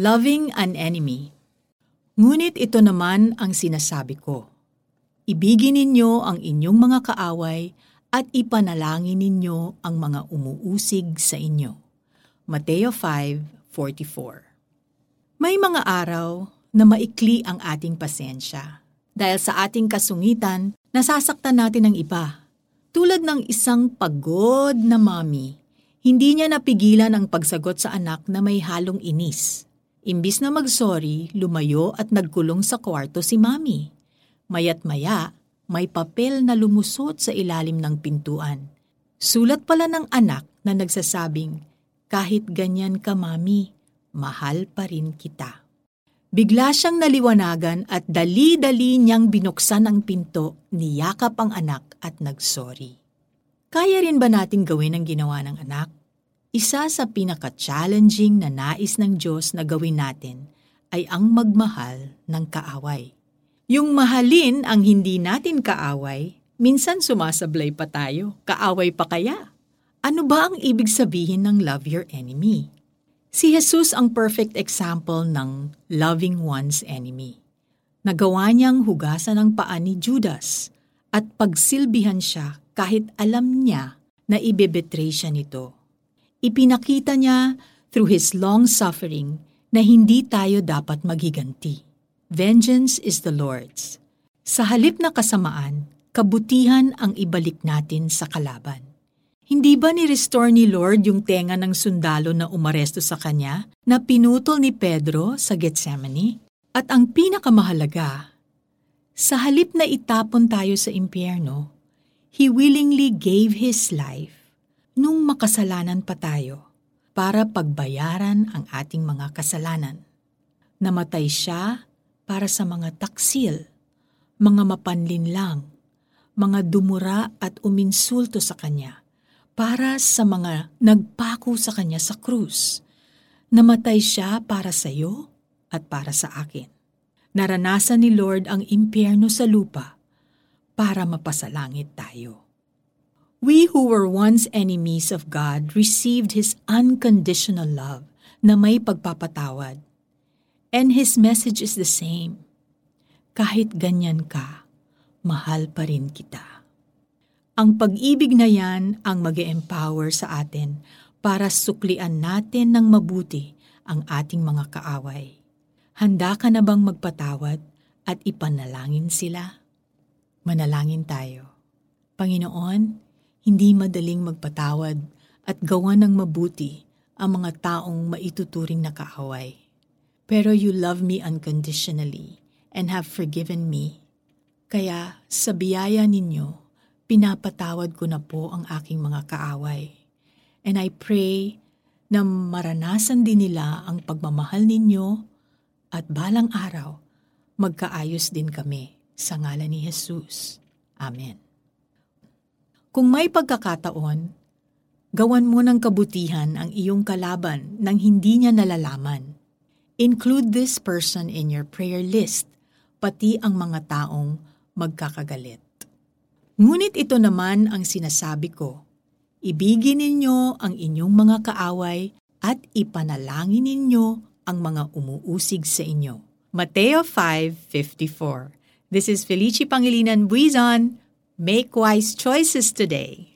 Loving an enemy. Ngunit ito naman ang sinasabi ko. Ibigin ninyo ang inyong mga kaaway at ipanalangin ninyo ang mga umuusig sa inyo. Mateo 5.44 May mga araw na maikli ang ating pasensya. Dahil sa ating kasungitan, nasasaktan natin ang iba. Tulad ng isang pagod na mami, hindi niya napigilan ang pagsagot sa anak na may halong inis. Imbis na magsorry, lumayo at nagkulong sa kwarto si mami. Mayat maya, may papel na lumusot sa ilalim ng pintuan. Sulat pala ng anak na nagsasabing, kahit ganyan ka mami, mahal pa rin kita. Bigla siyang naliwanagan at dali-dali niyang binuksan ang pinto, niyakap ang anak at nagsorry. Kaya rin ba natin gawin ang ginawa ng anak? Isa sa pinaka-challenging na nais ng Diyos na gawin natin ay ang magmahal ng kaaway. Yung mahalin ang hindi natin kaaway, minsan sumasablay pa tayo. Kaaway pa kaya? Ano ba ang ibig sabihin ng love your enemy? Si Jesus ang perfect example ng loving one's enemy. Nagawa niyang hugasan ang paa ni Judas at pagsilbihan siya kahit alam niya na ibebetray siya nito. Ipinakita niya through his long suffering na hindi tayo dapat maghiganti. Vengeance is the Lord's. Sa halip na kasamaan, kabutihan ang ibalik natin sa kalaban. Hindi ba ni-restore ni Lord yung tenga ng sundalo na umaresto sa kanya na pinutol ni Pedro sa Gethsemane? At ang pinakamahalaga, sa halip na itapon tayo sa impyerno, He willingly gave His life nung makasalanan pa tayo para pagbayaran ang ating mga kasalanan. Namatay siya para sa mga taksil, mga mapanlinlang, mga dumura at uminsulto sa Kanya, para sa mga nagpako sa Kanya sa krus. Namatay siya para sa iyo at para sa akin. Naranasan ni Lord ang impyerno sa lupa para mapasalangit tayo. We who were once enemies of God received His unconditional love na may pagpapatawad And his message is the same. Kahit ganyan ka, mahal pa rin kita. Ang pag-ibig na yan ang mag empower sa atin para suklian natin ng mabuti ang ating mga kaaway. Handa ka na bang magpatawad at ipanalangin sila? Manalangin tayo. Panginoon, hindi madaling magpatawad at gawa ng mabuti ang mga taong maituturing na kaaway pero you love me unconditionally and have forgiven me. Kaya sa biyaya ninyo, pinapatawad ko na po ang aking mga kaaway. And I pray na maranasan din nila ang pagmamahal ninyo at balang araw, magkaayos din kami sa ngalan ni Jesus. Amen. Kung may pagkakataon, gawan mo ng kabutihan ang iyong kalaban nang hindi niya nalalaman Include this person in your prayer list, pati ang mga taong magkakagalit. Ngunit ito naman ang sinasabi ko, ibigin ninyo ang inyong mga kaaway at ipanalangin ninyo ang mga umuusig sa inyo. Mateo 5.54 This is Felici Pangilinan Buizon. Make wise choices today.